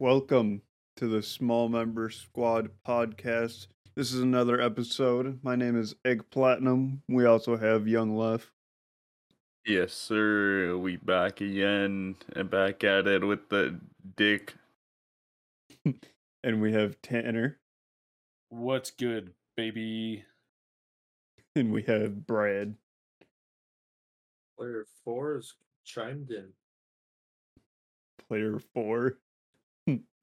welcome to the Small Member Squad podcast. This is another episode. My name is Egg Platinum. We also have Young Left. Yes, sir. We back again and back at it with the dick. and we have Tanner. What's good, baby? And we have Brad. Player four is chimed in. Player four.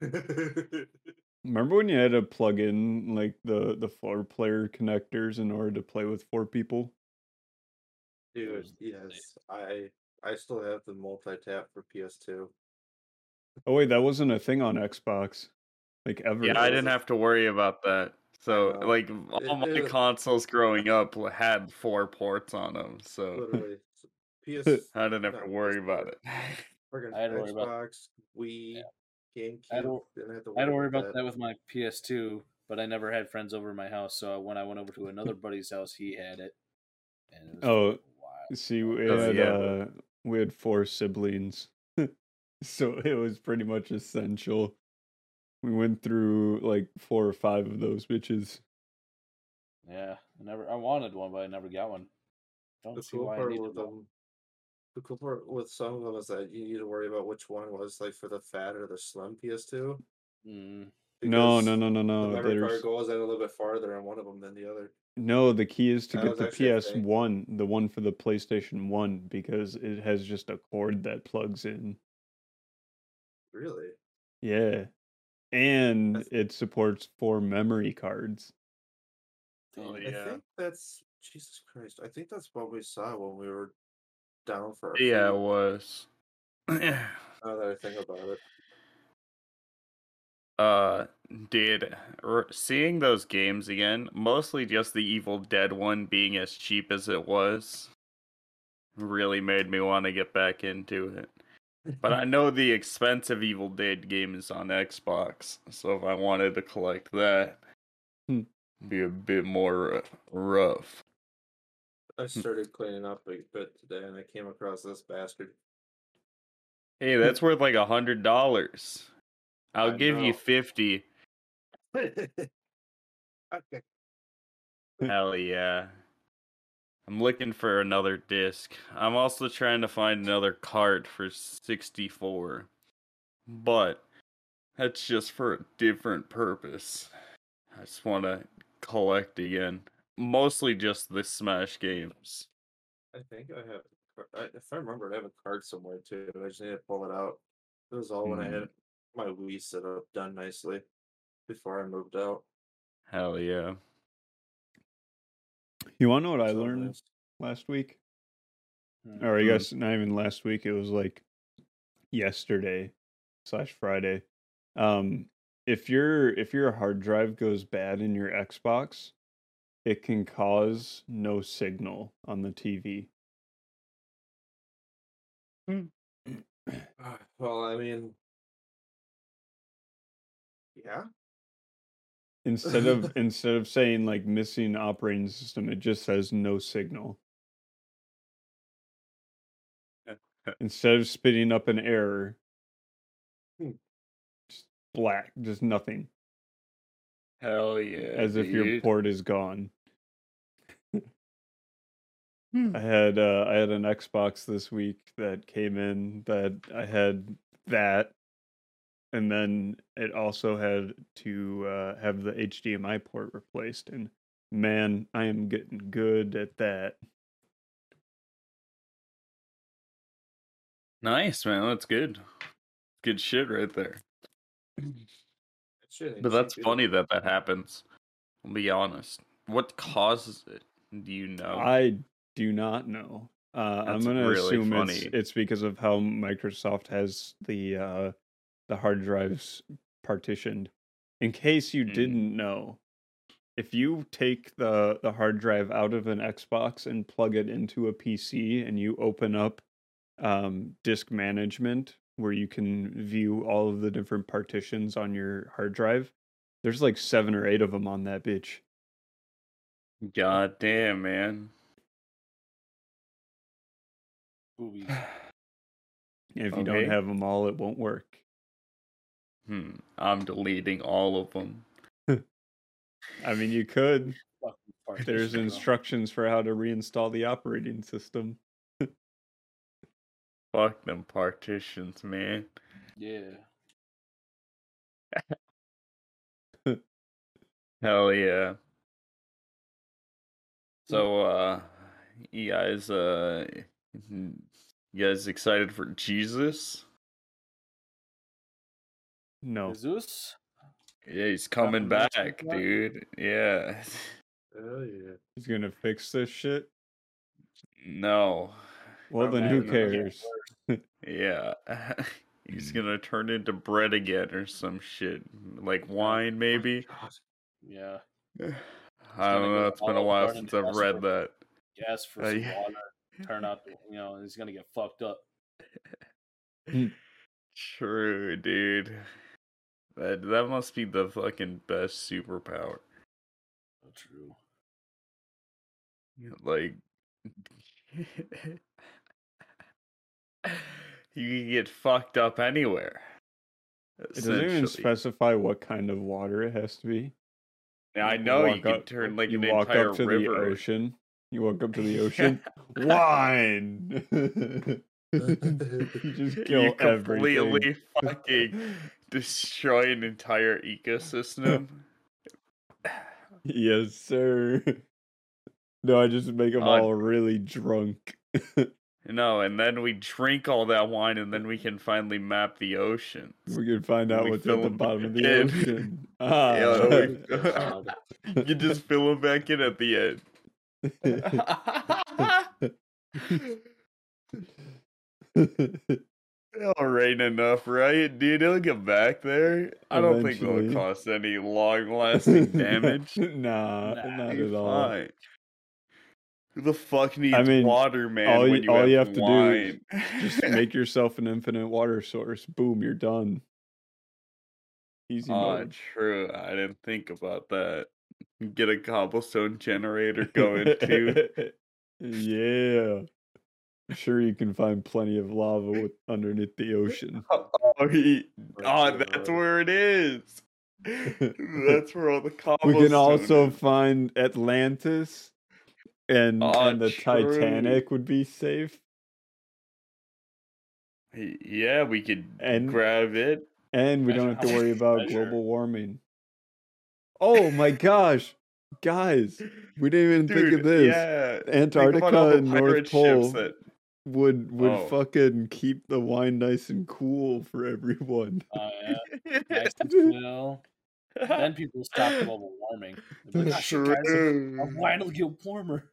Remember when you had to plug in like the the four player connectors in order to play with four people? Dude, yes. I I still have the multi tap for PS2. Oh wait, that wasn't a thing on Xbox. Like ever. Yeah, I didn't have to worry about that. So, know. like, all It- my it- consoles growing up had four ports on them, so Literally. PS I didn't have to worry about it. friggin' I had about- Xbox, Wii, GameCube. I had to- didn't have to I had to worry about that with my PS2, but I never had friends over my house. So when I went over to another buddy's house, he had it. And it was Oh, wild. See, we Oh, had yeah. uh, we had four siblings, so it was pretty much essential. We went through like four or five of those bitches. yeah, I never. I wanted one, but I never got one. Don't The see cool why I part needed with one. them, the cool part with some of them is that you need to worry about which one was like for the fat or the slim PS2. Mm, No, because no, no, no, The no. memory There's card goes in a little bit farther on one of them than the other. no. The key is to That get the PS1, the one for the PlayStation One, because it has just a cord that plugs in. Really? Yeah, and That's- it supports four memory cards. Oh, damn. I think that's Jesus Christ. I think that's what we saw when we were down for. Yeah, it was. Now that I think about it, uh, did r- seeing those games again, mostly just the Evil Dead one being as cheap as it was, really made me want to get back into it. But I know the expensive Evil Dead game is on Xbox, so if I wanted to collect that, be a bit more rough. I hmm. started cleaning up a bit today, and I came across this bastard. Hey, that's worth like a hundred dollars. I'll I give you fifty. okay. Hell yeah. I'm looking for another disc. I'm also trying to find another cart for 64. But that's just for a different purpose. I just want to collect again. Mostly just the Smash games. I think I have. I- If I remember, I have a card somewhere too. I just need to pull it out. It was all when I Hmm. had my Wii set up done nicely before I moved out. Hell yeah. You want to know what I So learned nice. last week? Hmm. or I Mm. guess not even last week. It was like yesterday slash Friday. Um, if your if your hard drive goes bad in your Xbox, it can cause no signal on the TV. Well, I mean, yeah. Instead of instead of saying like missing operating system, it just says no signal. Instead of spitting up an error, Hmm. just black, just nothing, Hell yeah. as if your port is gone. Hmm. I had uh, I had an Xbox this week that came in that I had that, and then it also had to uh, have the HDMI port replaced. And man, I am getting good at that. Nice, man. That's good. Good shit right there. That shit ain't But that's cheap funny that that happens. I'll be honest. What causes it? Do you know? I do not know. Uh, I'm gonna really assume it's it's because of how Microsoft has the uh, the hard drives partitioned. In case you Mm. didn't know, if you take the the hard drive out of an Xbox and plug it into a PC and you open up um, disk management where you can view all of the different partitions on your hard drive, there's like seven or eight of them on that bitch. God damn, man. If you Okay. don't have them all, it won't work. Hmm. I'm deleting all of them. I mean, you could. There's instructions for how to reinstall the operating system. Fuck them partitions, man. Yeah. Hell yeah. So uh you guys uh you guys excited for Jesus? No. Jesus? Yeah, he's coming Coming back, back, dude. Yeah. Hell yeah. He's gonna fix this shit. No. Well, Our then man who is cares? Yeah. he's gonna turn into bread again or some shit. Like wine maybe. God. Yeah. I don't know, it's been a while since I've read desperate. that. Yes, for Uh, some yeah. water. Turn up. you know, he's gonna get fucked up. True, dude. That that must be the fucking best superpower. True. Like you can get fucked up anywhere. It doesn't even specify what kind of water it has to be. Now, I know you walk can up- turn like you an walk entire up to river. the ocean. You walk up to the ocean. Wine. you just kill you completely everything. fucking destroy an entire ecosystem. Yes, sir. No, I just make them Uh, all really drunk. No, and then we drink all that wine, and then we can finally map the ocean. We can find out We what's fill at the 'em bottom of the in. ocean. Ah. Yeah, we- you just fill them back in at the end. It'll rain enough, right? Dude, it'll get back there. I don't think Eventually. it'll cause any long lasting damage. nah, Nah, not at all. fine. Who the fuck needs mean, water, man? all when you- you all have, you have to do wine? Just make yourself an infinite water source. Boom, you're done. Easy Oh, mode. true. I didn't think about that. Get a cobblestone generator going too. yeah. I'm sure you can find plenty of lava with, underneath the ocean. Oh, he, oh, that's where it is. That's where all the cobblestone. We can also is. find Atlantis and, Ah, and the true. Titanic would be safe. Yeah, we could And- grab it. And we don't have to worry about global warming. Oh my gosh. Guys, we didn't even think of this. yeah. Antarctica and North Pole that- would would Oh. fucking keep the wine nice and cool for everyone. Uh, yeah. Nice and. Then people stop global warming. Like, "Oh, shit, guys, True. wine will get warmer.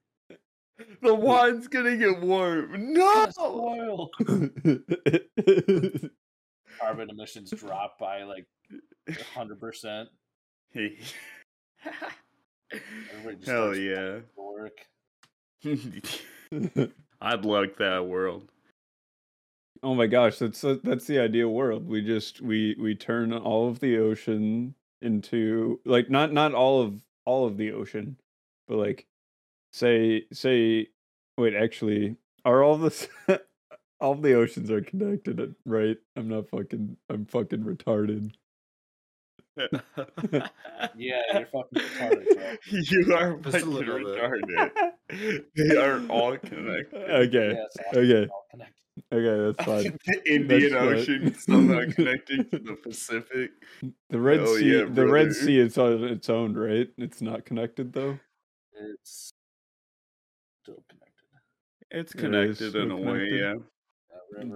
The wine's gonna get warm. No. Gonna. Carbon emissions drop by like hundred percent. Everybody Hell yeah. work. I'd like that world. oh my gosh, that's uh, that's the ideal world. We just we we turn all of the ocean into like not not all of all of the ocean, but like say say wait, actually are all this all the oceans are connected, right? I'm not fucking I'm fucking retarded. Yeah, you're fucking retarded, bro. you are Just fucking retarded. they are all connected. Okay. Yeah, all- Okay. all connected. Okay, that's fine. the Indian That's fine. Ocean somehow connecting to the Pacific. The Red Hell Sea, yeah, the Red. Sea is on its own, right? It's not connected though. It's still connected. It's It is connected in still a way, yeah.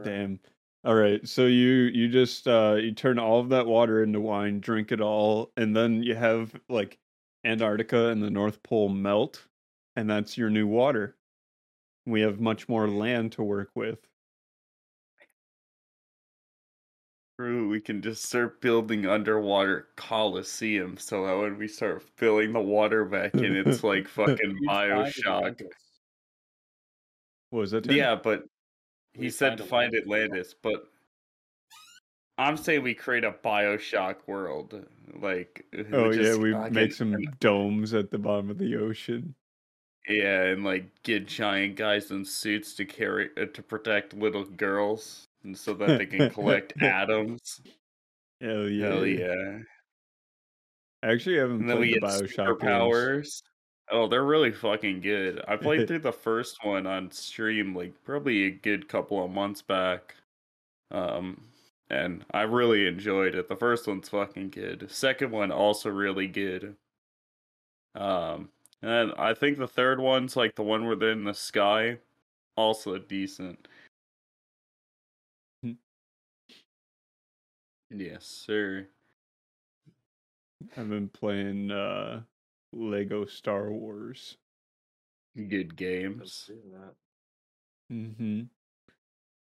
Damn. All right, so you you just uh you turn all of that water into wine, drink it all, and then you have like Antarctica and the North Pole melt, and that's your new water. We have much more land to work with. True, we can just start building underwater coliseums so that when we start filling the water back in, it's like fucking Bioshock. Atlantis. What was that? Tim? Yeah, but he We'd said find to find Atlantis. Atlantis, but I'm saying we create a Bioshock world. Like, Oh yeah, we make some domes at the bottom of the ocean. Yeah, and like get giant guys in suits to carry uh, to protect little girls, and so that they can collect atoms. Hell yeah. Hell yeah. I actually haven't And then we played the get Bioshock games. Oh, they're really fucking good. I played through the first one on stream like probably a good couple of months back. Um and I really enjoyed it. The first one's fucking good. Second one also really good. Um and I think the third one's like the one where they're in the sky, also decent. Hmm. Yes, sir. I've been playing uh Lego Star Wars. Good games. Mm-hmm.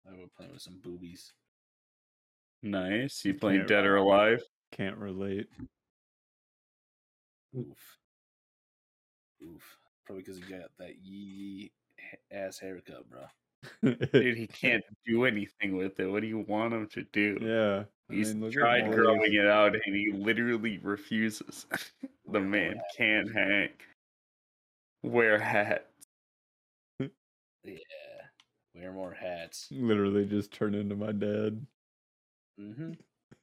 I would play with some boobies. Nice. You Can't playing Dead or. Alive? Can't relate. Oof. Oof. Probably because he got that yee ass haircut, bro. Dude, he can't do anything with it. What do you want him to do? yeah. I He's mean, tried growing it out and he literally refuses. the Wear man hats. can't hang. Wear hats. Yeah. Wear more hats. Literally just turn into my dad. Mm-hmm.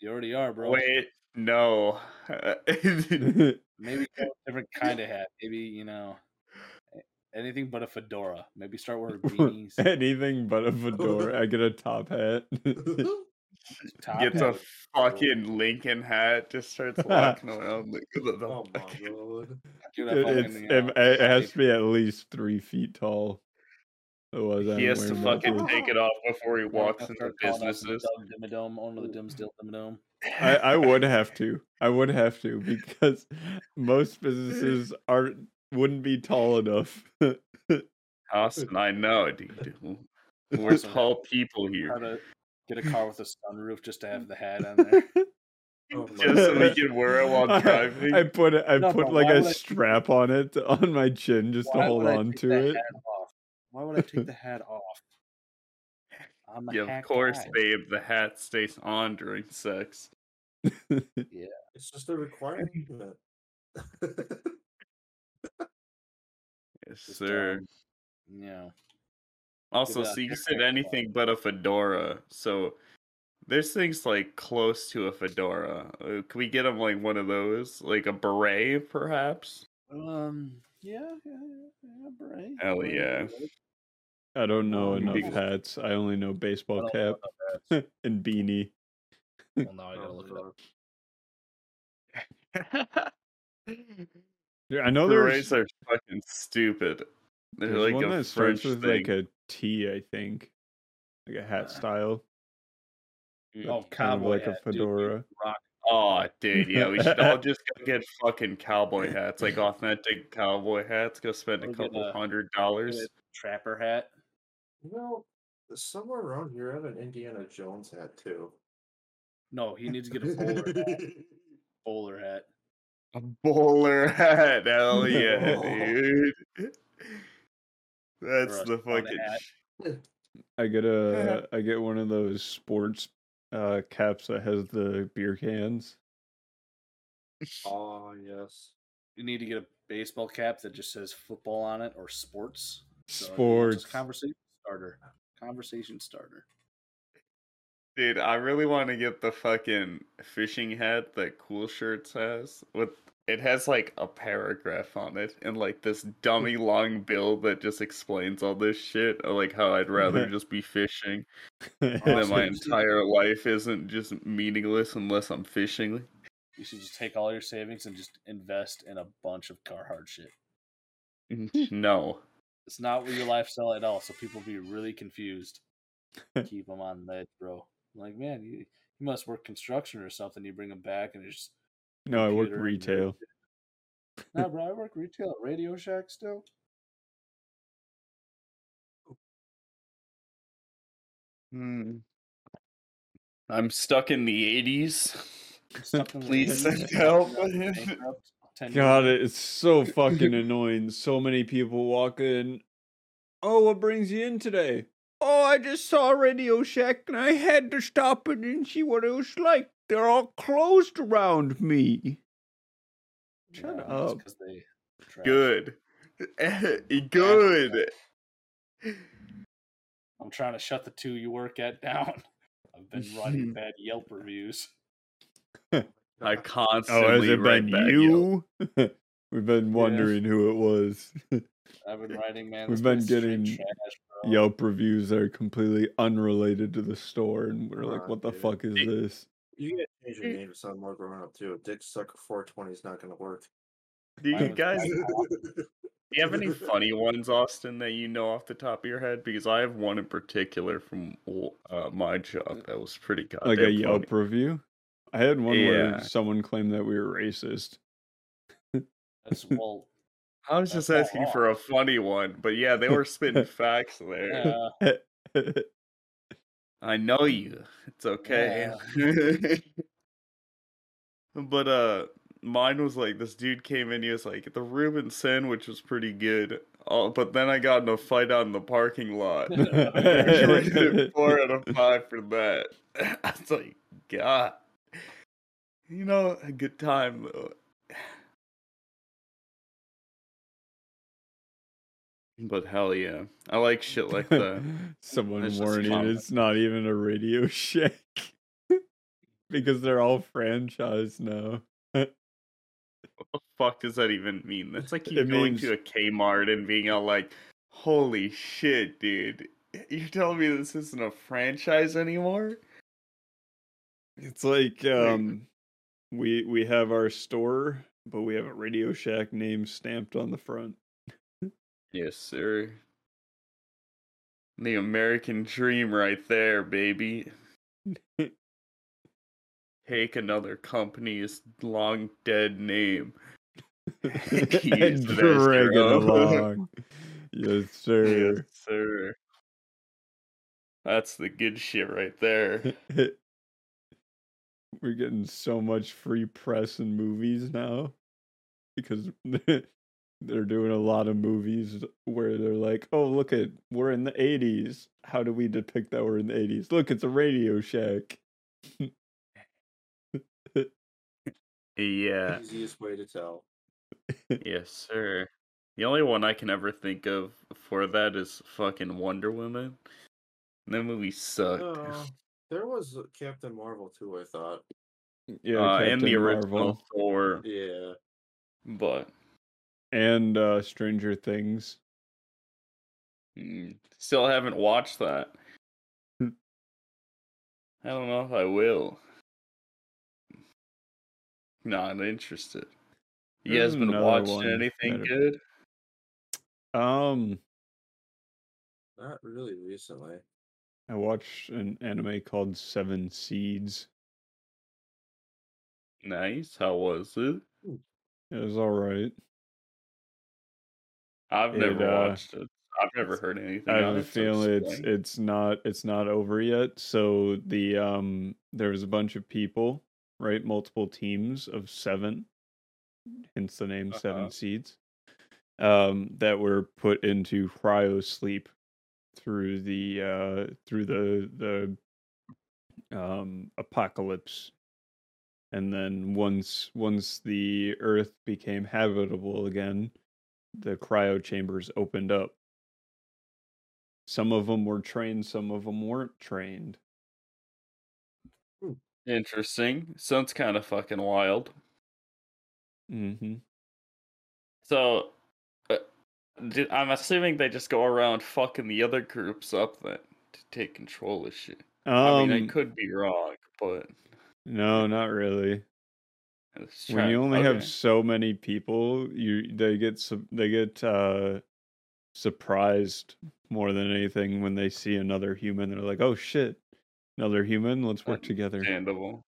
you already are, bro. Wait, no. Maybe a different kind of hat. Maybe, you know, anything but a fedora. Maybe start wearing beanies. Anything but a fedora. I get a top hat. Top Gets hat. a fucking Lincoln hat, just starts walking around. Like, the, the Oh my god. Dude, It- fucking, it's, you it, it has to be at least three feet tall. Otherwise, he I'm has to fucking that take it off before he walks Start into businesses. Doug Dimmadome, owner of the Dimmsdale Dimmadome. I, I would have to. I would have to because most businesses aren't wouldn't be tall enough. Austin, I know, dude. We're tall people How here. to get a car with a sunroof just to have the hat on there. Oh Just so we can wear it while driving. I put it. I No, put like why a would I take strap on it on my chin just to hold on to it. Why would I take the hat off? I'm a Yeah, of course, guy. babe. The hat stays on during sex. Yeah, it's just a requirement. Yes, sir. um, you know, Also, it so you said anything but a fedora. So there's things like close to a fedora. Uh, can we get him like one of those, like a beret, perhaps? um, yeah, yeah, yeah, yeah, beret. Hell yeah. I don't know Oh, enough big- hats. I only know baseball don't cap know and beanie. Well, now I gotta Oh look it up. Yeah, I know there's Berets are fucking stupid. They're there's like one a that French starts with thing. like a T, I think, like a hat Uh, style. Oh, kind of cowboy like a hat, dude, fedora. rock. Oh, dude, yeah, we should all just go get fucking cowboy hats, like authentic cowboy hats. Go spend a Or get couple a- hundred dollars. trapper hat. You know, somewhere around here, I have an Indiana Jones hat too. No, he needs to get a bowler hat. Bowler hat. A bowler hat, hell yeah, dude. That's the fucking. I get a I get one of those sports uh caps that has the beer cans. Oh yes. You need to get a baseball cap that just says football on it or sports. So, Sports. just conversation starter. Conversation starter. Dude, I really want to get the fucking fishing hat that Cool Shirts has. With it has like a paragraph on it and like this dummy long bill that just explains all this shit. Like how I'd rather just be fishing. And then my entire life isn't just meaningless unless I'm fishing. You should just take all your savings and just invest in a bunch of Carhartt shit. Mm, hmm. no. It's not what your lifestyle at all, so people be really confused. Keep them on the edge, bro. Like, man, you, you must work construction or something. You bring them back and it's just no, I work retail. nah, bro. I work retail at Radio Shack still. Hmm. I'm stuck in the 80s. Stuck in the Please 80s, send help. bankrupt, 10 God, it's so fucking annoying. So many people walk in. Oh, what brings you in today? Oh, I just saw Radio Shack and I had to stop in and see what it was like. They're all closed around me. Shut Yeah, up. Because they trash. Good. Good. I'm trying to shut the two you work at down. I've been writing bad Yelp reviews. I constantly. Oh, has it been you? We've been wondering who it was. I've been writing, man. We've been place is straight getting trash. Yelp reviews that are completely unrelated to the store, and we're like, Aw, "What the dude. fuck is It- this?" You gotta change your name to sound more grown up too. Dick Sucker 420 is not gonna work. Do you guys do you have any funny ones, Austin, that you know off the top of your head? Because I have one in particular from uh, my job that was pretty goddamn Like a funny. Yelp review. I had one Yeah. where someone claimed that we were racist. That's well, I was just asking for a funny one, but yeah, they were spitting facts there. yeah. I know you. It's okay. but uh mine was like this dude came in, he was like, the Reuben sandwich was pretty good. Oh, but then I got in a fight out in the parking lot. He rated it four out of five for that. I was like, God. You know, a good time though. But hell yeah. I like shit like that. Someone warning it's not even a Radio Shack because they're all franchised now. What the fuck does that even mean? That's like you It going means- to a Kmart and being all like, "Holy shit, dude! You're telling me this isn't a franchise anymore?" It's like um we we have our store, but we have a Radio Shack name stamped on the front. Yes, sir. The American dream, right there, baby. Take another company's long dead name. and Use it as drag it along. Yes, sir. Yes, sir. That's the good shit right there. We're getting so much free press and movies now because they're doing a lot of movies where they're like, "Oh, look at we're in the '80s. How do we depict that we're in the '80s? Look, it's a Radio Shack." Yeah. Easiest way to tell. Yes, sir. The only one I can ever think of for that is fucking Wonder Woman. That movie sucked. Uh, there was Captain Marvel too. I thought. yeah, uh, and the Captain original Marvel Thor, Yeah. but and uh, Stranger Things. mm, still haven't watched that. Hmm. I don't know if I will. Not interested. You There's guys been watching one anything that- good? Um, Not really recently. I watched an anime called Seven Seeds. Nice. How was it? It was all right. I've It, never uh, watched it. I've never heard anything. I have a feeling it's it's not it's not over yet. So the um there was a bunch of people, right? Multiple teams of seven, hence the name Uh-huh. Seven Seeds, um, that were put into cryo sleep through the uh through the the um apocalypse. And then once once the earth became habitable again, the cryo chambers opened up. Some of them were trained, some of them weren't trained. Interesting. Sounds kind of fucking wild. Mm-hmm. So, uh, di- I'm assuming they just go around fucking the other groups up then to take control of shit. Um, I mean, I could be wrong, but no, not really. When you only have so many people, you they get they get uh surprised more than anything when they see another human. They're like, "Oh shit, another human! Let's work together." understandable.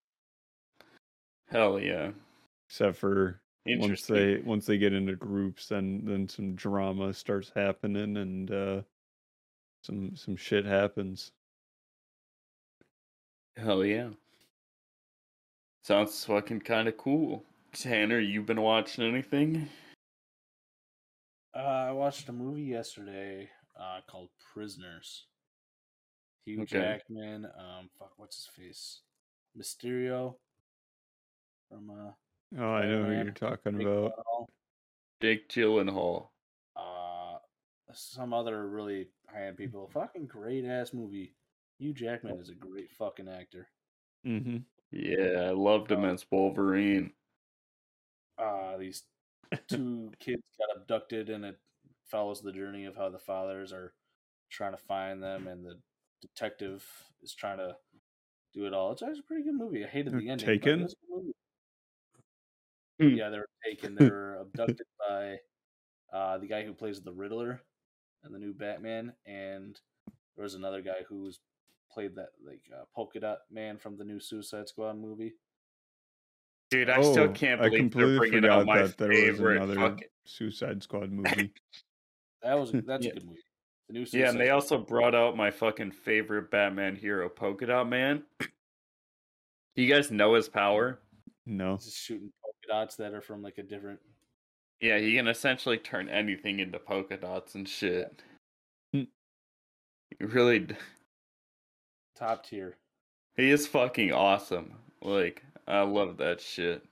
Hell yeah. Except for once they once they get into groups, then then some drama starts happening and uh some some shit happens. Hell yeah. Sounds fucking kind of cool. Tanner, you been watching anything? Uh, I watched a movie yesterday uh, called Prisoners. Hugh Okay. Jackman, um, fuck, what's his face? Mysterio from uh, Oh, I know who you're talking Jake about. Gyllenhaal. Jake Gyllenhaal. uh, some other really high end people. Fucking great ass movie. Hugh Jackman is a great fucking actor. Mm-hmm. Yeah, I loved him as Wolverine. Uh these two kids got abducted and it follows the journey of how the fathers are trying to find them and the detective is trying to do it all. It's actually a pretty good movie. I hated the ending. taken? it was a good movie. Hmm. Yeah, they were taken. They were abducted by uh, the guy who plays the Riddler and the new Batman, and there was another guy who's played that like uh, polka dot man from the new Suicide Squad movie. Dude, I still Oh, can't I believe they're completely bringing out my that there was favorite another fucking. Suicide Squad movie. That was that's Yeah. a good movie. The new Suicide Yeah, and they Squad. also brought out my fucking favorite Batman hero, Polka Dot Man. Do you guys know his power? no. just shooting polka dots that are from like a different. Yeah, he can essentially turn anything into polka dots and shit. He really, d- Top tier. he is fucking awesome. Like, I love that shit.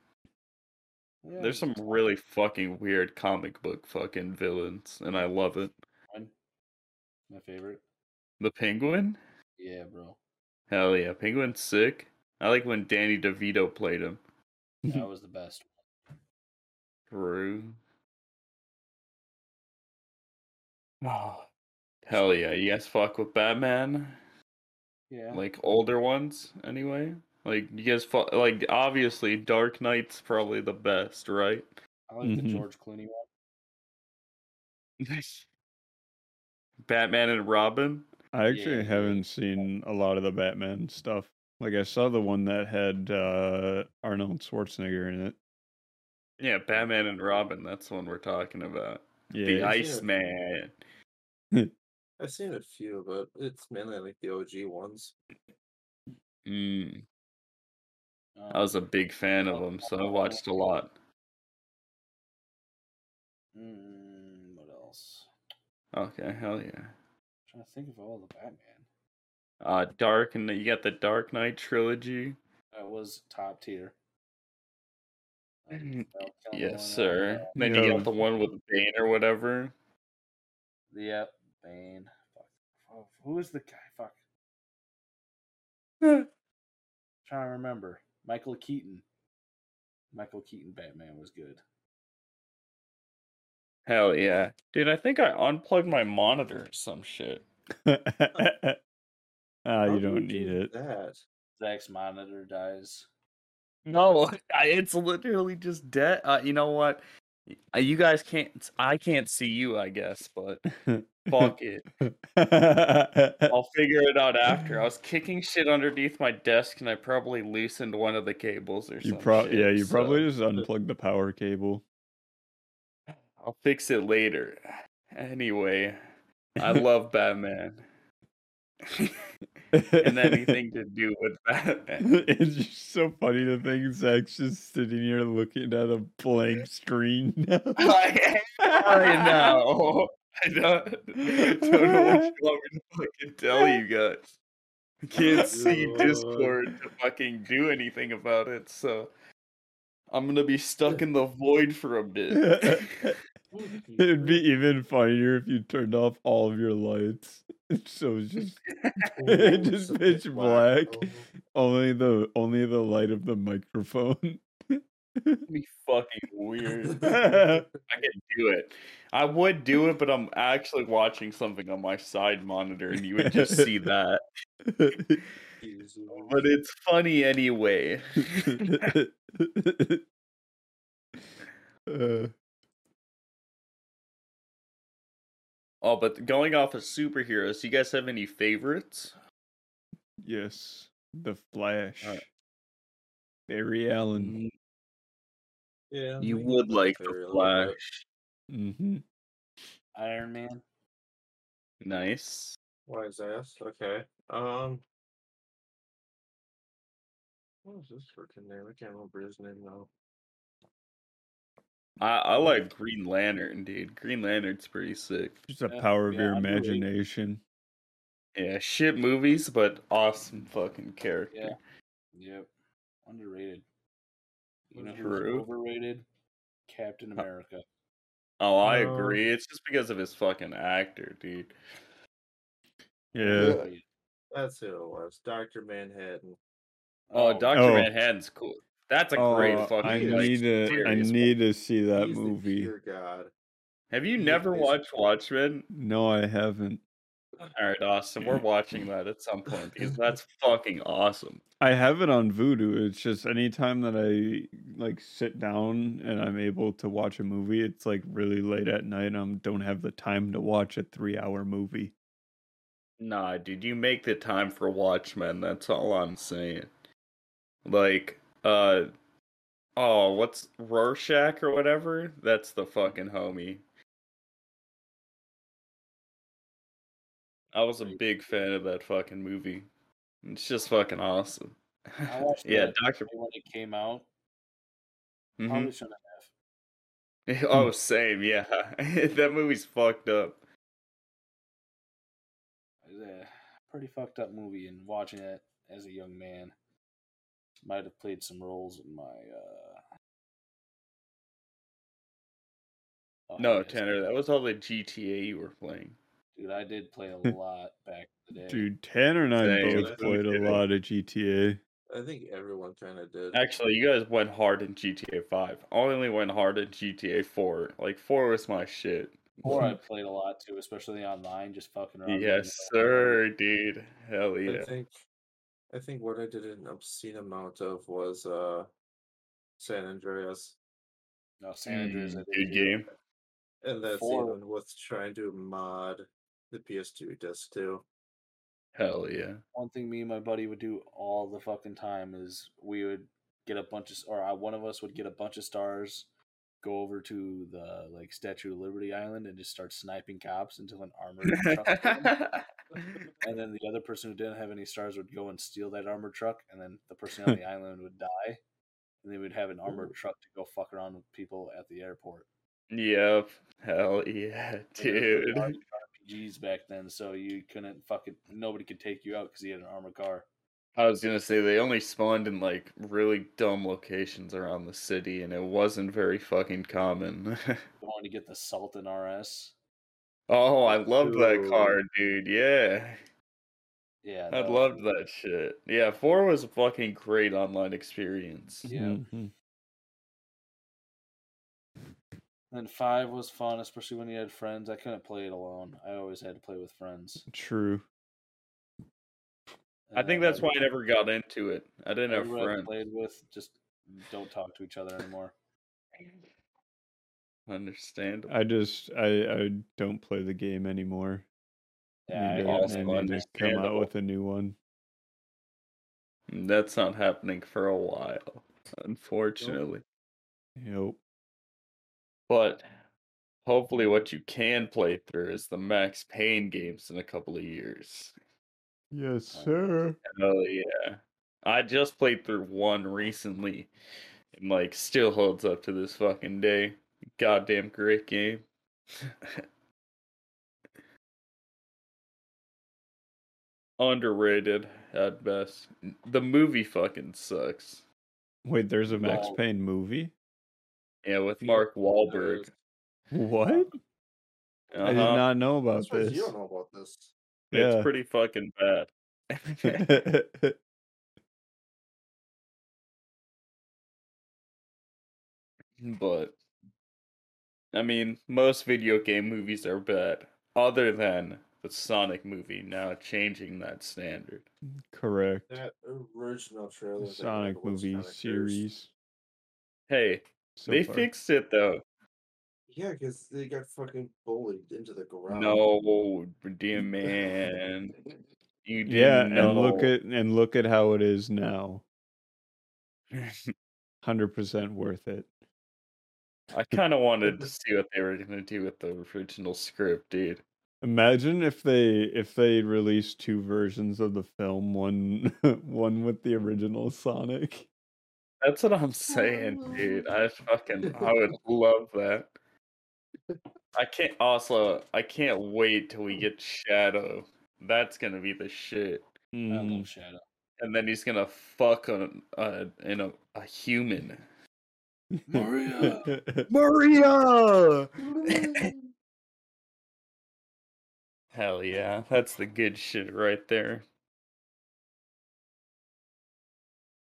Yeah, There's some really fucking weird comic book fucking villains, and I love it. My favorite. The Penguin? Yeah, bro. Hell yeah, Penguin's sick. I like when Danny DeVito played him. That was the best. True. Oh, hell yeah! You guys fuck with Batman? Yeah. Like older ones, anyway. Like you guys, fu- like obviously, Dark Knight's probably the best, right? I like the Mhm. George Clooney one. Nice. Batman and Robin. I actually Yeah. haven't seen a lot of the Batman stuff. Like I saw the one that had uh, Arnold Schwarzenegger in it. Yeah, Batman and Robin. That's the one we're talking about. Yeah. the I- Iceman. I've seen a few, but it's mainly like the OG ones. Mm, Um, I was a big fan of them, so I watched a lot. Mm, what else? Okay, hell yeah. I'm trying to think of all the Batman. Uh, Dark and you got the Dark Knight trilogy. That was top tier. Um, Val Kilmer, Yes, sir. Then you Yeah. got the one with Bane or whatever. Yep, Bane. Fuck. Oh, who is the guy? Fuck. trying to remember. Michael Keaton. Michael Keaton Batman was good. Hell yeah. Dude, I think I unplugged my monitor or some shit. ah, you do don't need do it. That Zach's monitor dies. No, it's literally just dead. Uh, you know what? Uh, You guys can't. I can't see you, I guess, but fuck it. I'll figure it out after. I was kicking shit underneath my desk, and I probably loosened one of the cables or you some pro- yeah, you so probably just unplugged the power cable. I'll fix it later. Anyway, I love Batman. and anything to do with Batman. it's just so funny to think Zach's just sitting here looking at a blank screen now. I, I know. I don't, don't know what you want me to fucking tell you guys. I can't see Discord to fucking do anything about it, so I'm gonna be stuck in the void for a bit. It'd be even funnier if you turned off all of your lights. So it's just just pitch black. Oh, only the only the light of the microphone. be fucking weird. I could do it. I would do it, but I'm actually watching something on my side monitor, and you would just see that. But it's funny anyway. uh, Oh, but going off of superheroes, do you guys have any favorites? yes, the Flash. Alright. Barry Allen. Yeah, You would like the theory a little bit. Flash. Mm-hmm. Iron Man. Nice. Why is that? Okay. Um. What was this freaking name? I can't remember his name now. I, I like Green Lantern, dude. Green Lantern's pretty sick. Just the Yeah, power of yeah, your underrated. imagination. Yeah, shit movies, but awesome fucking character. Yeah. Yep. Underrated. You know who's True. overrated? Captain America. Oh, I Uh, agree. It's just because of his fucking actor, dude. Yeah. Overrated. That's who it was. Doctor Manhattan. Oh, Doctor Oh. Manhattan's cool. That's a great Oh, fucking. I like, need to. I series. need to see that He's movie. pure god. Have you He never is- watched Watchmen? No, I haven't. All right, awesome. we're watching that at some point because that's fucking awesome. I have it on Vudu. It's just anytime that I like sit down and I'm able to watch a movie, it's like really late at night. I don't have the time to watch a three-hour movie. Nah, dude, you make the time for Watchmen. That's all I'm saying. Like, uh, oh, what's Rorschach or whatever? That's the fucking homie. I was a big fan of that fucking movie. It's just fucking awesome. I yeah, Doctor. when it came out. Mhm. Probably shouldn't have. Oh, same. Yeah, that movie's fucked up. It was a pretty fucked up movie, and watching it as a young man might have played some roles in my. uh oh, No, yes. Tanner, that was all the GTA you were playing. dude, I did play a lot back in the day. Dude, Tanner and I Same. both played a lot of GTA. I think everyone kind of did. Actually, you guys went hard in GTA 5. I only went hard in GTA 4. Like, 4 was my shit. Or I played a lot too, especially online, just fucking around. Yes, sir, dude. Hell I yeah. think, I think what I did an obscene amount of was uh, San Andreas, No, San Andreas. I Mm, did Good game. and that's Four. even with trying to mod the PS2 disc too. Hell yeah. One thing me and my buddy would do all the fucking time is we would get a bunch of, or one of us would get a bunch of stars, go over to the like Statue of Liberty Island and just start sniping cops until an armored truck. came. and then the other person who didn't have any stars would go and steal that armored truck, and then the person on the island would die, and they would have an armored truck to go fuck around with people at the airport. yep. Hell yeah, And there was dude. RPGs back then, so you couldn't fucking nobody could take you out because he had an armored car. I was gonna say they only spawned in like really dumb locations around the city, and it wasn't very fucking common. Going to get the Sultan RS. oh, I loved that Dude. car, dude. Yeah, Yeah, I that loved that shit. Yeah, four was a fucking great online experience. Yeah. Mhm. Then five was fun, especially when you had friends. I couldn't play it alone. I always had to play with friends. True. I think that's um, why I never got into it. I didn't have everyone I friends. played with just don't talk to each other anymore. Understandable. I just I I don't play the game anymore. Yeah, need I to, got also I that. need to come out with a new one. Mm, that's not happening for a while, unfortunately. Yep. But hopefully, what you can play through is the Max Payne games in a couple of years. Yes, sir. Oh yeah! I just played through one recently, and like still holds up to this fucking day. Goddamn great game. Underrated at best. The movie fucking sucks. Wait, there's a Max Well- Payne movie? Yeah, with Mark there Wahlberg. is. What? I did Uh-huh. not know about this. You don't know about this. It's Yeah. pretty fucking bad. but I mean, most video game movies are bad, other than the Sonic movie now changing that standard. Mm, correct. That original trailer. they Sonic movie kinda cursed. series. Hey, So they far. fixed it though. Yeah, because they got fucking bullied into the ground. No, dear man, you didn't Yeah, know. and look at and look at how it is now. Hundred percent worth it. I kind of wanted to see what they were gonna do with the original script, dude. Imagine if they if they released two versions of the film, one one with the original Sonic. That's what I'm saying, oh. dude. I fucking I would love that. I can't. Also, I can't wait till we get Shadow. That's gonna be the shit. Hmm. I love Shadow. And then he's gonna fuck on uh, in a, a human. Maria, Maria. Hell yeah, that's the good shit right there.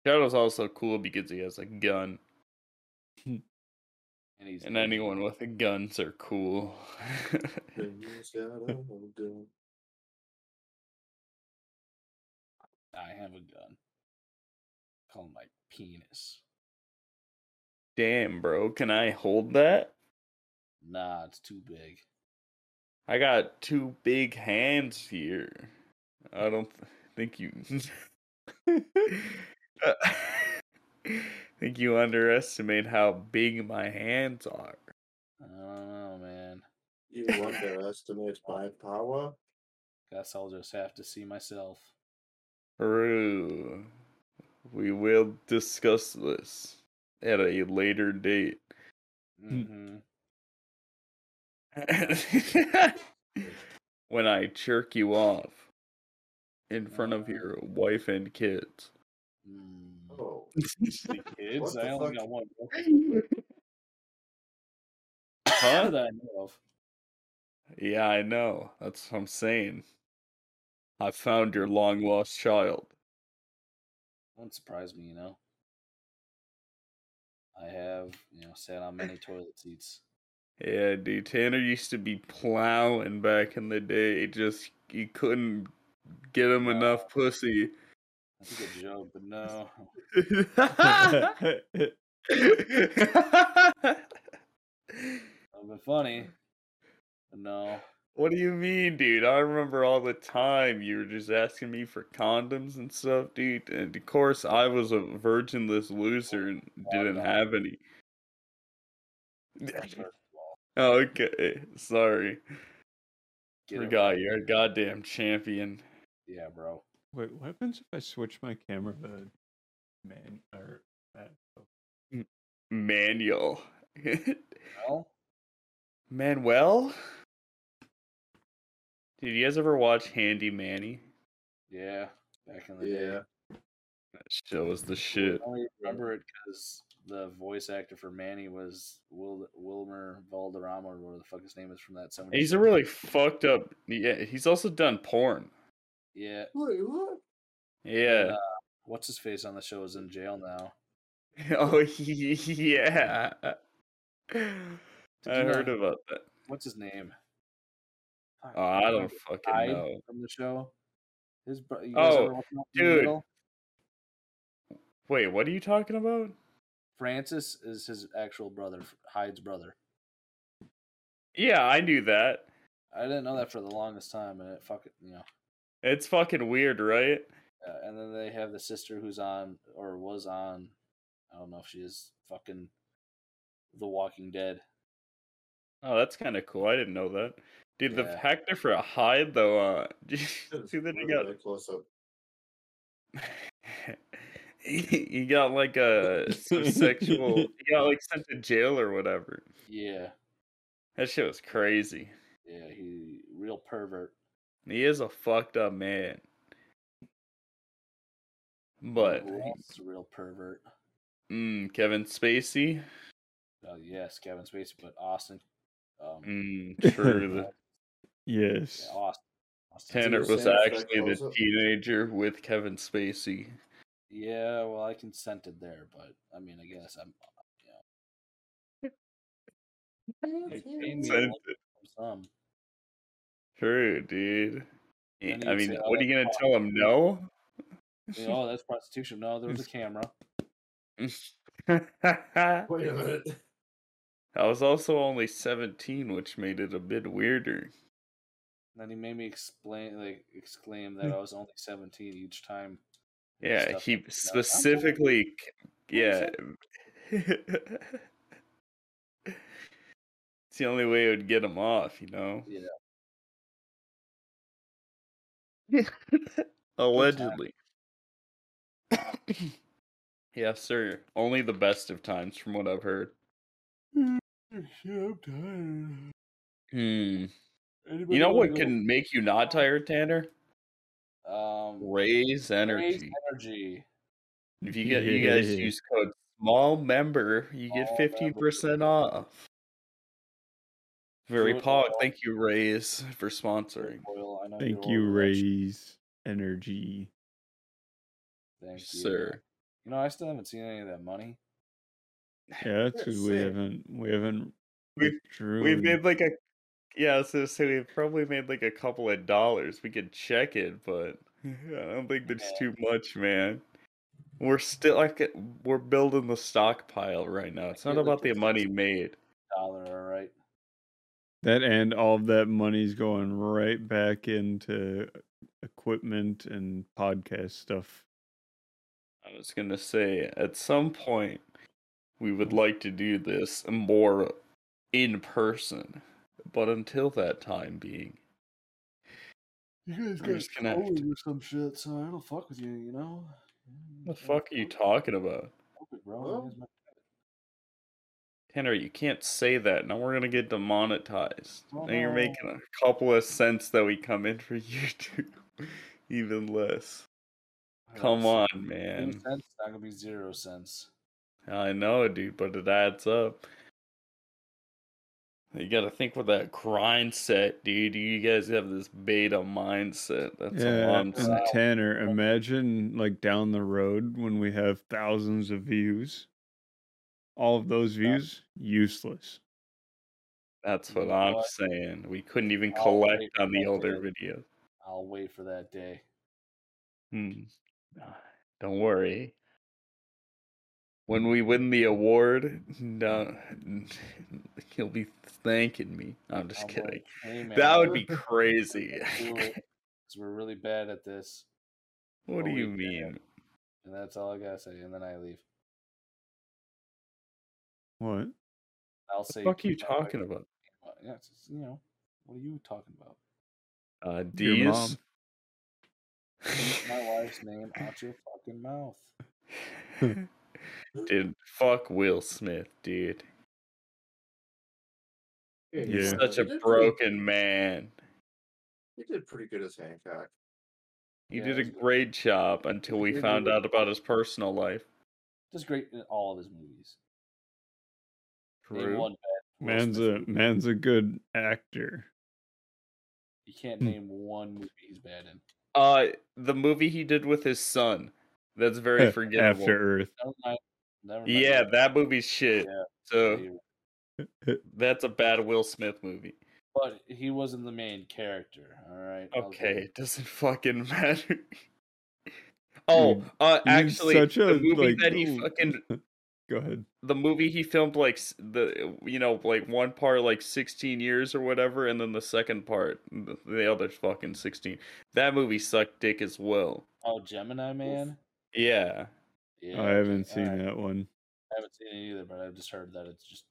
Shadow's also cool because he has a gun he's and anyone with a guns are cool. Things gotta do. I have a gun. Call my penis. Damn, bro, can I hold that? Nah, it's too big. I got two big hands here. I don't th- think you uh, think you underestimate how big my hands are. Oh man. You underestimate my power? Guess I'll just have to see myself. True. We will discuss this at a later date. hmm when I jerk you off in front of your wife and kids. Mm. The kids? The I only fuck? got one. Huh? that I know of. Yeah, I know. That's what I'm saying. I found your long lost child. Wouldn't surprise me, you know. I have, you know, sat on many toilet seats. Yeah, dude. Tanner used to be plowing back in the day. Just you couldn't get him enough pussy. That's a good joke, but no. That'd been funny. But no. What do you mean, dude? I remember all the time you were just asking me for condoms and stuff, dude. And of course, I was a virginless loser and didn't have any. First of all, okay, sorry. get Forgot you're a goddamn champion. Yeah, bro. Wait, what happens if I switch my camera to man or uh, Manuel. Well, Manuel? Did you guys ever watch Handy Manny? yeah, back in the yeah. day. That show was the shit. I only remember it because the voice actor for Manny was Wil- Wilmer Valderrama, or whatever the fuck his name is from that 70s. He's a really fucked up. Yeah, he's also done porn. Yeah. Wait, what? Yeah. Uh, what's his face on the show is in jail now. Oh yeah. I heard know- about that. What's his name? Oh, I don't remember fucking Hyde know. From the show. His bro- you guys Oh, ever watch Malcolm in the dude. Wait, what are you talking about? Francis is his actual brother, Hyde's brother. Yeah, I knew that. I didn't know that for the longest time, and it fucking you know. It's fucking weird, right? Uh, and then they have the sister who's on or was on. I don't know if she is fucking The Walking Dead. Oh, that's kind of cool. I didn't know that. Dude, the Yeah. actor for a Hyde though, uh, did you see that he got close up. he, he got like a some sexual he got like sent to jail or whatever. Yeah, That shit was crazy. yeah, he real pervert. He is a fucked up man. But Who else is a real pervert. mm, Kevin Spacey. Uh, yes, Kevin Spacey, but Austin. Um, Mm, true. the- yes. yeah, Austin. Austin's a Tanner was actually the close-up? teenager with Kevin Spacey. Yeah, well, I consented there, but I mean, I guess I'm. They paid me Consented. lump sum. True, dude. Then I mean, say, "Oh, uh, what are you gonna uh, tell him? No. You know, oh, that's prostitution. No, there was a camera. I Wait a minute. I was also only 17, which made it a bit weirder. Then he made me explain, like, exclaim that hmm. I was only 17 each time. Yeah, stuff he like specifically, yeah. it's the only way it would get him off, you know? Yeah. Allegedly. yes, sir. Only the best of times, from what I've heard. I'm tired. Hmm. Anybody You know what go- can make you not tired, Tanner? Um, Raze energy. Raze energy. If you get you guys use code small member, you get fifteen percent off. Very Fluid pog. Thank you, Raze, for sponsoring. Oil, I know Thank you're you, oil rich. Raze Energy. Thank you. Sir. You know, I still haven't seen any of that money. Yeah, that's because we haven't we haven't We- withdrew. We've made like a yeah, I was gonna say we've probably made like a couple of dollars. We could check it, but I don't think that's Yeah. too much, man. We're still like we're building the stockpile right now. It's not about the money made. Dollar, all right. That and all of that money's going right back into equipment and podcast stuff. I was gonna say at some point we would like to do this more in person, but until that time being, You guys We're just gonna have to- or some shit, so I don't fuck with you, you know? what the fuck are you talking about? bro? Well- You guys might- Tanner, you can't say that. Now we're gonna get demonetized. Oh, now you're uh-huh. making a couple of cents that we come in for YouTube. Even less. Come on, man. cents, not gonna be zero cents. I know, dude, but it adds up. You gotta think with that grind set, dude. You guys have this beta mindset. That's all yeah, I'm and saying. Tanner, imagine like down the road when we have thousands of views. All of those views useless. That's what You know I'm what? saying. We couldn't even I'll collect on the older videos. I'll wait for that day. Hmm. Don't worry. When we win the award, no, he'll be thanking me. I'm just I'll kidding. wait. Hey, That would be crazy. gonna do it 'cause we're really bad at this, what do you we did it. mean? and that's all I gotta say. And then I leave. What? I'll What say. the fuck are you keep my talking about? Yeah, it's just, you know, what are you talking about? Uh, Your D's? mom. My wife's name out your fucking mouth. dude, fuck Will Smith, dude. Yeah, Yeah. He's did- such a did pretty- broken man. He did pretty good as Hancock. He Yeah, did a he's- great job until we He found out about his personal life. Just great in all of his movies. Name True. one bad Man's a man's a good actor. You can't Hmm. name one movie he's bad in. Uh, the movie he did with his son. That's very forgettable. After Earth. Never mind. Never mind. Yeah, that movie's shit. Yeah. So that's a bad Will Smith movie. But he wasn't the main character. All right. Okay, you- it doesn't fucking matter. Oh, uh, actually, such the movie like, that he ooh. fucking Go ahead. the movie he filmed like the you know like one part like 16 years or whatever and then the second part the other fucking 16 that movie sucked dick as well Oh, Gemini Man. yeah Yeah. I haven't seen alright. that one. I haven't seen it either, but I've just heard that it's just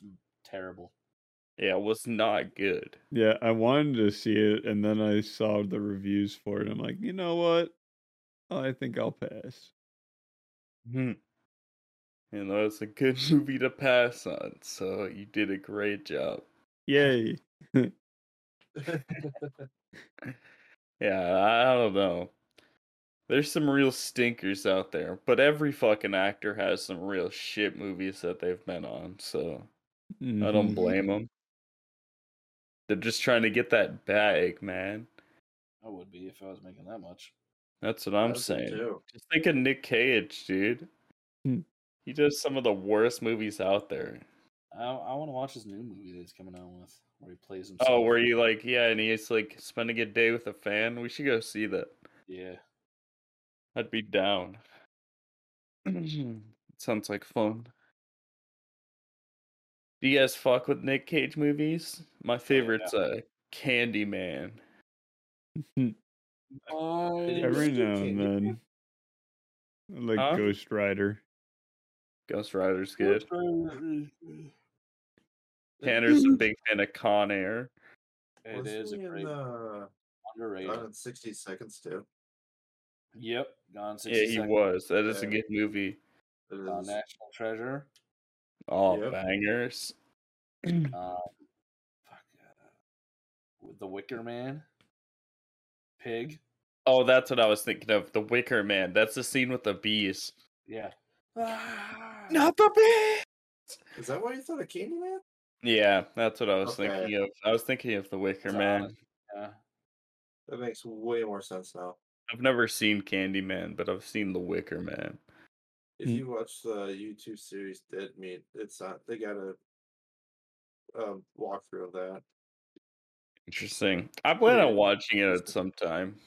terrible. yeah it was not good Yeah, I wanted to see it, and then I saw the reviews for it. I'm like, you know what? I think I'll pass. Hmm. You know it's a good movie to pass on so you did a great job Yay! yeah i don't know there's some real stinkers out there but every fucking actor has some real shit movies that they've been on so I don't Mhm. blame them. They're just trying to get that bag, man. I would be if I was making that much. That's what I'm saying. too. Just think of Nick Cage, dude. He does some of the worst movies out there. I I want to watch his new movie that he's coming out with, where he plays himself. Oh, where you like, yeah, and he's like spending a day with a fan. We should go see that. Yeah. I'd be down. Sounds like fun. Do you guys fuck with Nick Cage movies? My favorite's uh Candyman. Did Every now and then, I like Huh? Ghost Rider. Ghost Rider's good. It Tanner's a big fan of Con Air. Wasn't is a he in, great uh, underrated. Gone in 60 Seconds too? Yep, Gone Yeah, he Seconds. was. That is a good movie. It Uh, National Treasure. Oh, Yep. bangers. Um, fuck. Uh, with the Wicker Man. Pig. Oh, that's what I was thinking of. The Wicker Man. That's the scene with the bees. Yeah. The bees. Is that why you thought of Candyman? Yeah, that's what I was Okay. thinking of. I was thinking of the Wicker It's Man. honest. Yeah. That makes way more sense now. I've never seen Candyman, but I've seen the Wicker Man. If Mm. you watch the YouTube series Dead Meat, it's not. They got a um, walkthrough of that. Interesting. I plan on watching it at some time.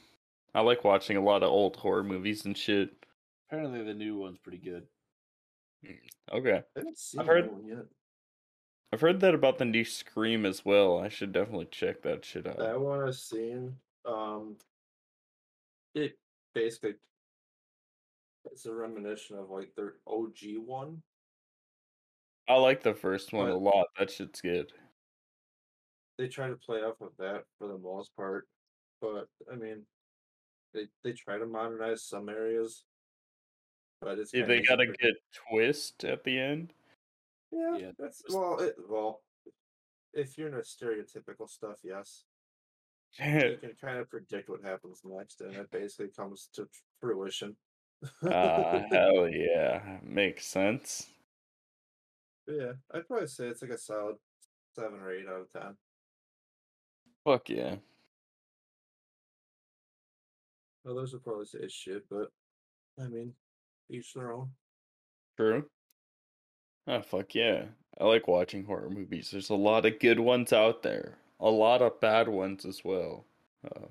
I like watching a lot of old horror movies and shit. Apparently, the new one's pretty good. Okay. I haven't seen I've heard- that one yet. I've heard that about the new Scream as well. I should definitely check that shit out. That one I've seen. Um, it basically it's a reminiscence of like their OG one. I like the first one a lot. That shit's good. They try to play off of that for the most part, but I mean, they they try to modernize some areas, but it's If they got a easy good twist at the end. Yeah, Yeah, that's just- well, it, well. If you're in a stereotypical stuff, yes, you can kind of predict what happens next, and it basically comes to fruition. Ah, hell yeah. Makes sense. yeah, I'd probably say it's like a solid seven or eight out of ten. Fuck yeah. Well, those would probably say shit, but I mean, each their own. True. Ah, fuck yeah. I like watching horror movies. There's a lot of good ones out there, a lot of bad ones as well. Uh,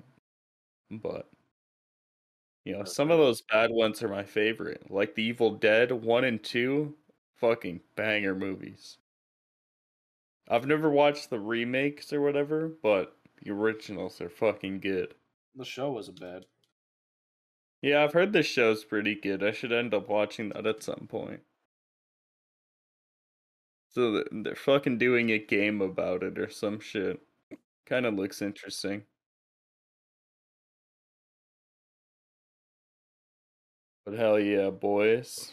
but, you know, some of those bad ones are my favorite. Like The Evil Dead 1 and 2, fucking banger movies. I've never watched the remakes or whatever, but the originals are fucking good. The show wasn't bad. Yeah, I've heard this show's pretty good. I should end up watching that at some point. So they're fucking doing a game about it or some shit. Kind of looks interesting. But hell yeah, boys.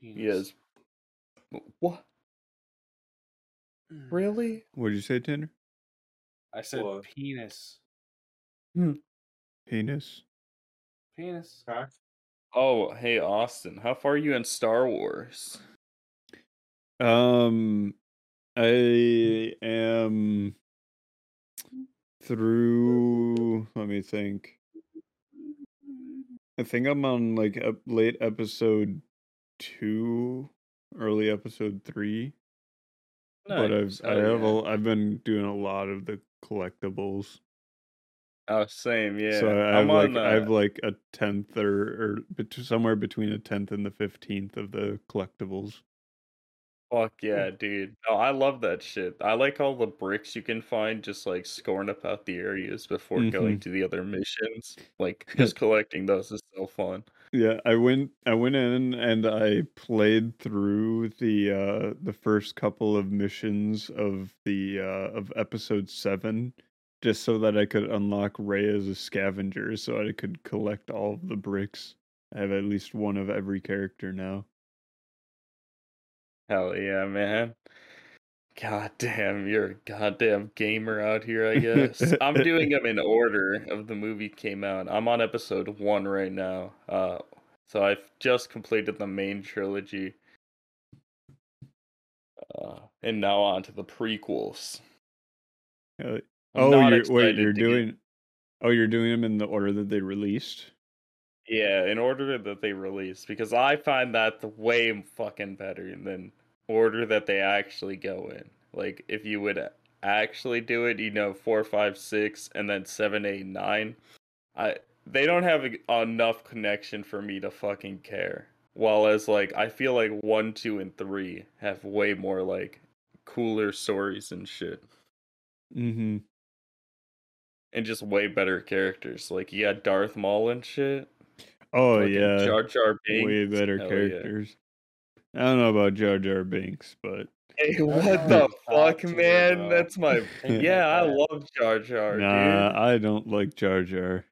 Yes. What? Mm. Really? What did you say, Tanner? I said What? penis. Penis. Penis. Cock? Oh, hey Austin, how far are you in Star Wars? Um, I am through. Let me think. I think I'm on like ep- late episode two, early episode three. But I've Nice. I Oh, have yeah. a, I've been doing a lot of the collectibles. Oh, same, yeah. So I have I'm like on, I have uh, like a tenth or or bet- somewhere between a tenth and the fifteenth of the collectibles. Fuck yeah, dude. No, I love that shit. I like all the bricks you can find just like scoring up out the areas before going to the other missions. Like just collecting those is so fun. Yeah, I went I went in and I played through the uh the first couple of missions of the uh of episode 7 just so that I could unlock Rey as a scavenger so I could collect all of the bricks. I have at least one of every character now. Hell yeah, man. God damn, you're a goddamn gamer out here, I guess. I'm doing them in order of the movie came out. I'm on episode one right now. Uh so I've just completed the main trilogy. Uh and now on to the prequels. Oh, you're, wait, you're to get- doing Oh, you're doing them in the order that they released? Yeah, in order that they release, because I find that the way fucking better than order that they actually go in. Like, if you would actually do it, you know, four, five, six, and then seven, eight, nine. I they don't have enough connection for me to fucking care. While as like I feel like one, two, and three have way more like cooler stories and shit, Mhm. And just way better characters. Like you got Darth Maul and shit. Oh fucking yeah. Jar Jar Binks. Way better Hell yeah. characters. I don't know about Jar Jar Binks, but Hey, what the fuck, man? bro. That's my yeah. I love Jar Jar, nah, dude. I don't like Jar Jar.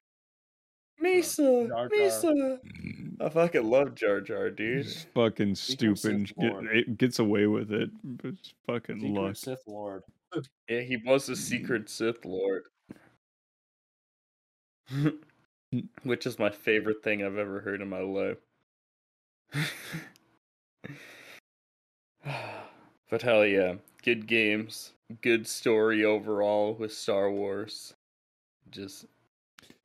Misa, Jar Jar. Misa. Mm. I fucking love Jar Jar, dude. He's fucking Become stupid. Get, it gets away with it. But it's fucking Secret luck. Sith Lord. Yeah, he was a secret Sith Lord, which is my favorite thing I've ever heard in my life. but hell yeah, good games, good story overall with Star Wars. Just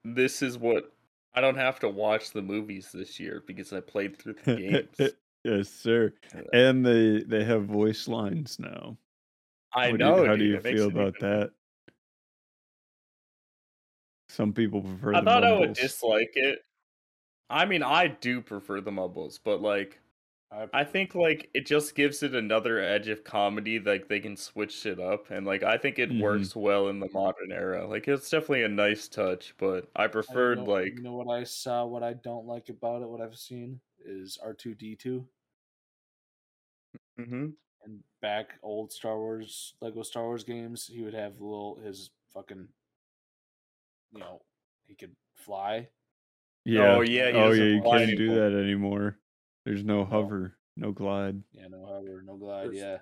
this is what I don't have to watch the movies this year because I played through the games. yes, sir. And they they have voice lines now. I What do you- know. how do you feel about even- that? Some people prefer I the thought I would dislike it. I mean, I do prefer the mumbles, but like, I, I think like it just gives it another edge of comedy. Like they can switch it up, and like I think it Mhm. works well in the modern era. Like it's definitely a nice touch, but I I preferred know, like you know what I saw. What I don't like about it. What I've seen is R two D two Mhm. and back old Star Wars Lego Star Wars games. He would have little his fucking, you know, he could fly. Yeah. Oh, yeah, he Oh yeah. You can't do that anymore. There's no hover, no glide. Yeah, no hover, no glide. There's- Yeah,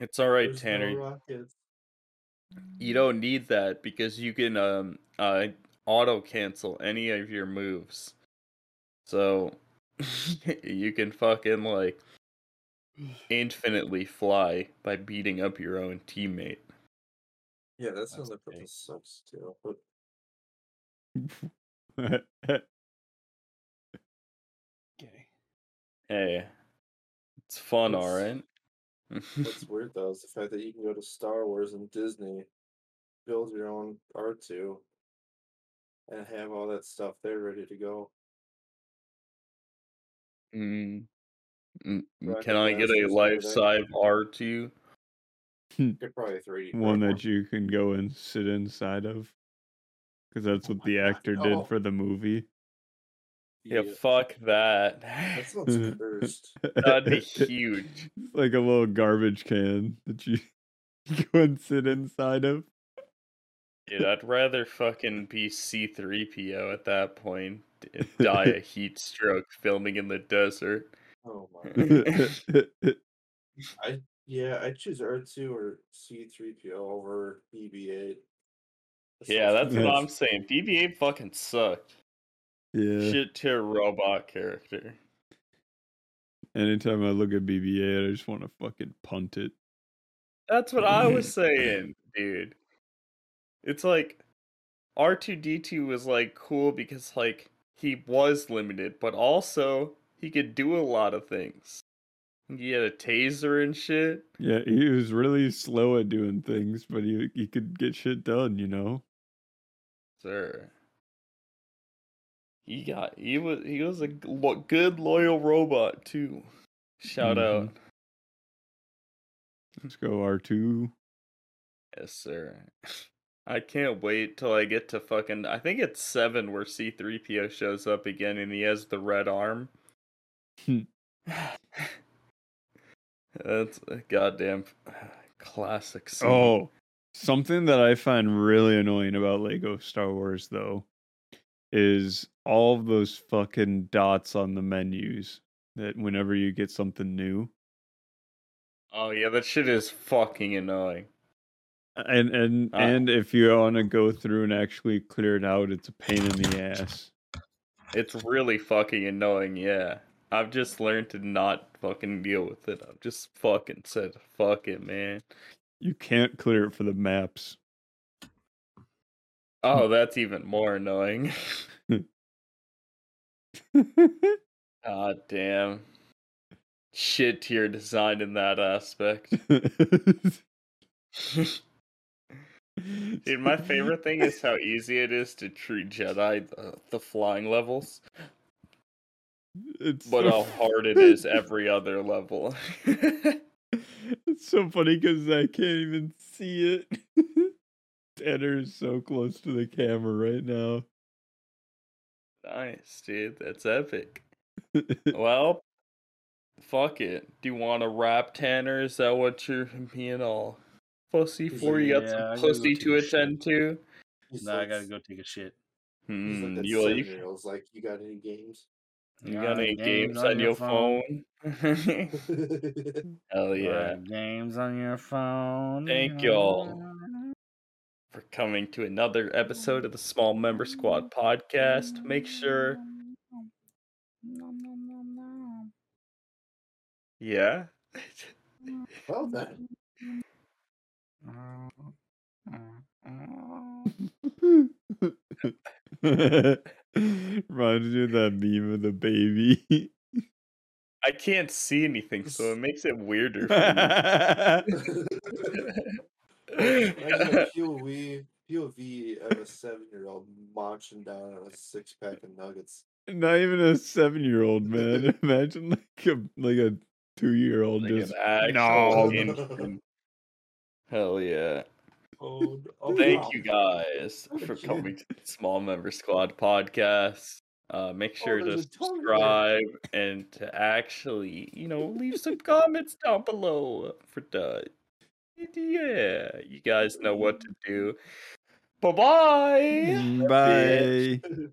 it's all right, There's no Tanner. You don't need that because you can um uh auto cancel any of your moves. So you can fucking like infinitely fly by beating up your own teammate. Yeah, that's That's another okay. purpose sucks too. But okay. Hey. It's fun, What's- alright? what's weird though is the fact that you can go to Star Wars and Disney, build your own R two, and have all that stuff there ready to go. Mm. Mm, Rocket Can I get a Blasters and life-size R2? Hmm. Get probably three D. One that you can go and sit inside of. Because that's Oh what my the God, actor no. did for the movie. Yeah, fuck that. That sounds cursed. That'd be huge. It's like a little garbage can that you go and sit inside of. Dude, I'd rather fucking be C3PO at that point and die a heat stroke filming in the desert. Oh my. God. I yeah, I choose R two or C three PO over BB eight. Yeah, that's what I'm saying. BB-8 fucking sucked. yeah. Shit tier robot character. Anytime I look at BB-8, I just want to fucking punt it. That's what I was saying, dude. It's like R2D2 was like cool because like he was limited, but also he could do a lot of things. He had a taser and shit. Yeah, he was really slow at doing things, but he he could get shit done, you know. Sir. He got he was he was a good loyal robot too. Shout Mhm. out. Let's go R2. Yes, sir. I can't wait till I get to fucking. I think it's seven where C3PO shows up again and he has the red arm. That's a goddamn classic scene. Oh, something that I find really annoying about Lego Star Wars though is all of those fucking dots on the menus that whenever you get something new. Oh yeah, that shit is fucking annoying. And and Ah. and if you want to go through and actually clear it out, it's a pain in the ass. It's really fucking annoying, yeah. I've just learned to not fucking deal with it. I've just fucking said, fuck it, man. You can't clear it for the maps. Oh, hmm. that's even more annoying. God damn. Shit tier design in that aspect. Dude, my favorite thing is how easy it is to treat Jedi the, the flying levels, It's but so how hard it is every other level. It's so funny because I can't even see it. Tanner is so close to the camera right now. nice, dude. That's epic. Well, fuck it. Do you want to rap, Tanner? Is that what you're being all fussy for? You got Yeah, I some gotta go pussy to a shit. attend to? He's Nah, I gotta go take a shit. He's Hmm, like that you, seven you, year old's like, you got any games? You Uh, got any games on your phone? Hell yeah. games on your phone. Thank y'all. for coming to another episode of the Small Member Squad podcast. Make sure, yeah. well then. That's Reminds me of that meme of the baby. I can't see anything, so it makes it weirder. For Imagine a me. POV, POV of a seven year old munching down on a six pack of nuggets. Not even a seven-year-old man. Imagine like a like a two-year-old like just an no. Hell yeah. Oh, oh Thank wow. you guys What for kid. coming to the Small Member Squad podcast. Uh, make sure to there's a tongue in there. subscribe and to actually, you know, leave some comments down below for the. Yeah, you guys know what to do. Bye bye. Bye.